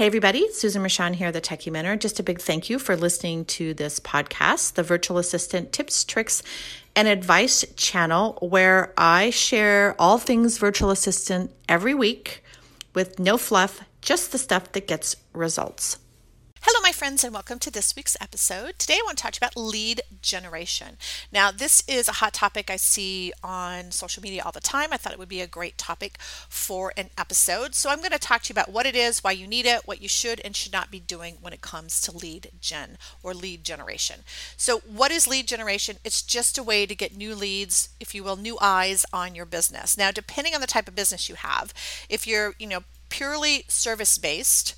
Hey, everybody, Susan Rashan here, the Techie Mentor. Just a big thank you for listening to this podcast, the Virtual Assistant Tips, Tricks, and Advice channel, where I share all things virtual assistant every week with no fluff, just the stuff that gets results. Hello, my friends, and welcome to this week's episode. Today, I want to talk to you about lead generation. Now, this is a hot topic I see on social media all the time. I thought it would be a great topic for an episode. So, I'm going to talk to you about what it is, why you need it, what you should and should not be doing when it comes to lead gen or lead generation. So, what is lead generation? It's just a way to get new leads, if you will, new eyes on your business. Now, depending on the type of business you have, if you're, you know, purely service based,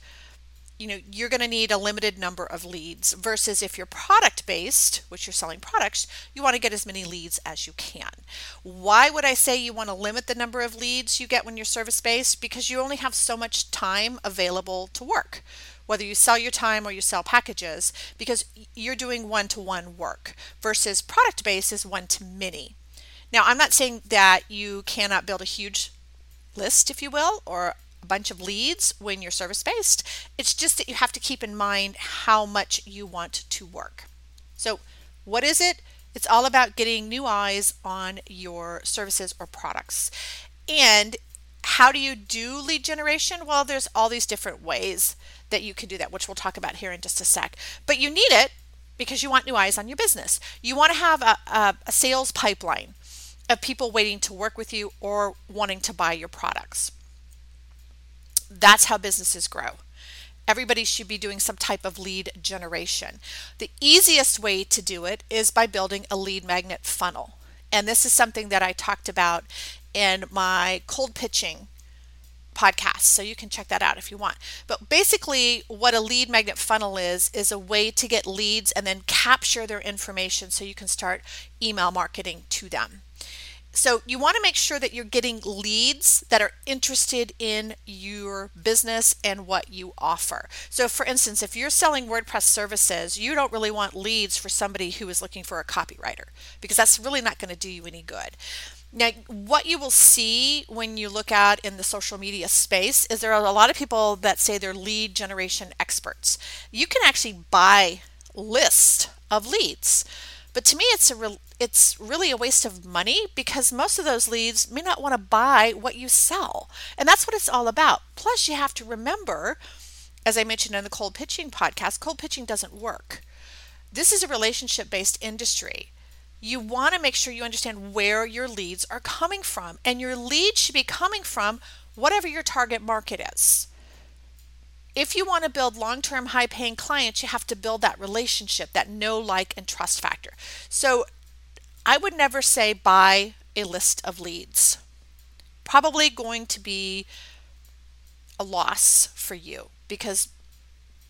you know you're going to need a limited number of leads versus if you're product based which you're selling products you want to get as many leads as you can. Why would i say you want to limit the number of leads you get when you're service based because you only have so much time available to work. Whether you sell your time or you sell packages because you're doing one to one work versus product based is one to many now i'm not saying that you cannot build a huge list if you will or bunch of leads when you're service based. It's just that you have to keep in mind how much you want to work. So, what is it? It's all about getting new eyes on your services or products. And how do you do lead generation? Well, there's all these different ways that you can do that, which we'll talk about here in just a sec. But you need it because you want new eyes on your business. You want to have a, a, a sales pipeline of people waiting to work with you or wanting to buy your products. That's how businesses grow. Everybody should be doing some type of lead generation. The easiest way to do it is by building a lead magnet funnel. And this is something that I talked about in my cold pitching podcast. So you can check that out if you want. But basically, what a lead magnet funnel is, is a way to get leads and then capture their information so you can start email marketing to them. So you want to make sure that you're getting leads that are interested in your business and what you offer. So for instance, if you're selling WordPress services, you don't really want leads for somebody who is looking for a copywriter because that's really not going to do you any good. Now, what you will see when you look out in the social media space is there are a lot of people that say they're lead generation experts. You can actually buy lists of leads. But to me, it's a re- it's really a waste of money because most of those leads may not want to buy what you sell, and that's what it's all about. Plus, you have to remember, as I mentioned in the cold pitching podcast, cold pitching doesn't work. This is a relationship based industry. You want to make sure you understand where your leads are coming from, and your leads should be coming from whatever your target market is if you want to build long term, high paying clients, you have to build that relationship, that know, like, and trust factor. So I would never say buy a list of leads. Probably going to be a loss for you because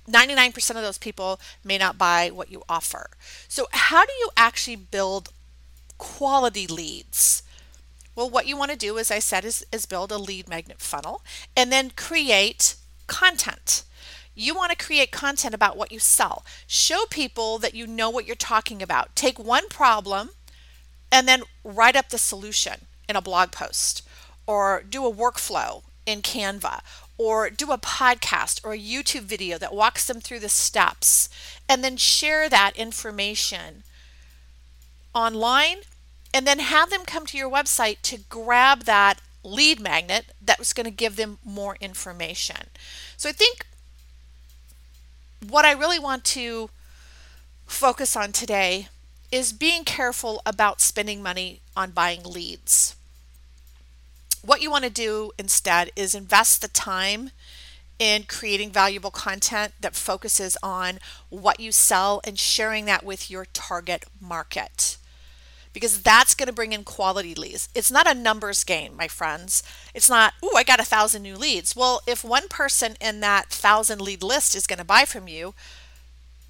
99% of those people may not buy what you offer. So, how do you actually build quality leads? Well, what you want to do, as I said, is, is build a lead magnet funnel and then create content. You want to create content about what you sell. Show people that you know what you're talking about. Take one problem and then write up the solution in a blog post or do a workflow in Canva or do a podcast or a YouTube video that walks them through the steps and then share that information online and then have them come to your website to grab that lead magnet that was going to give them more information. So I think what I really want to focus on today is being careful about spending money on buying leads. What you want to do instead is invest the time in creating valuable content that focuses on what you sell and sharing that with your target market because that's going to bring in quality leads. It's not a numbers game, my friends. It's not, oh, I got a thousand new leads. Well, if one person in that thousand lead list is going to buy from you,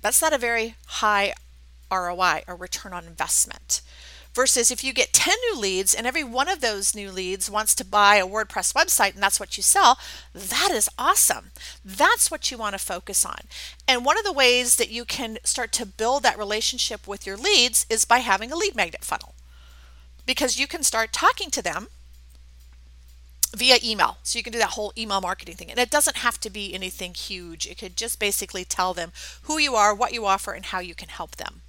that's not a very high ROI or return on investment. Versus if you get 10 new leads and every one of those new leads wants to buy a WordPress website and that's what you sell, that is awesome. That's what you want to focus on. And one of the ways that you can start to build that relationship with your leads is by having a lead magnet funnel. Because you can start talking to them via email. So you can do that whole email marketing thing. And it doesn't have to be anything huge. It could just basically tell them who you are, what you offer, and how you can help them.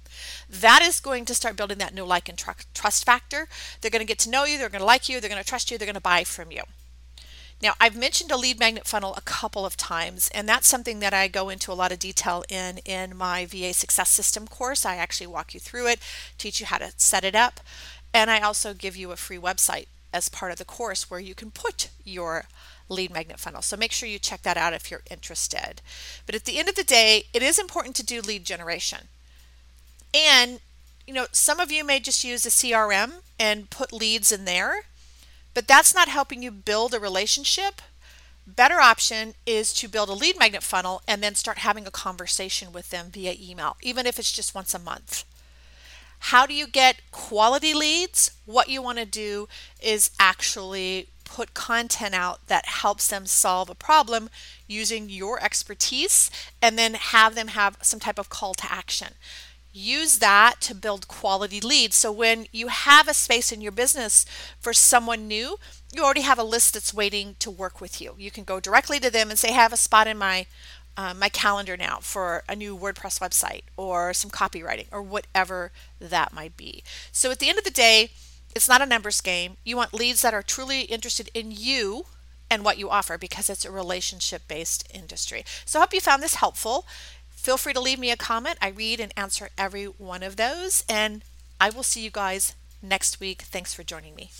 That is going to start building that new like and trust factor. They're going to get to know you, they're going to like you, they're going to trust you, they're going to buy from you. Now, I've mentioned a lead magnet funnel a couple of times, and that's something that I go into a lot of detail in in my VA Success System course. I actually walk you through it, teach you how to set it up, and I also give you a free website as part of the course where you can put your lead magnet funnel. So make sure you check that out if you're interested. But at the end of the day, it is important to do lead generation. And you know, some of you may just use a CRM and put leads in there, but that's not helping you build a relationship. Better option is to build a lead magnet funnel and then start having a conversation with them via email, even if it's just once a month. How do you get quality leads? What you want to do is actually put content out that helps them solve a problem using your expertise and then have them have some type of call to action. Use that to build quality leads. So when you have a space in your business for someone new, you already have a list that's waiting to work with you. You can go directly to them and say, I have a spot in my uh, my calendar now for a new WordPress website or some copywriting or whatever that might be. So at the end of the day, it's not a numbers game. You want leads that are truly interested in you and what you offer because it's a relationship based industry. So I hope you found this helpful. Feel free to leave me a comment. I read and answer every one of those, and I will see you guys next week. Thanks for joining me.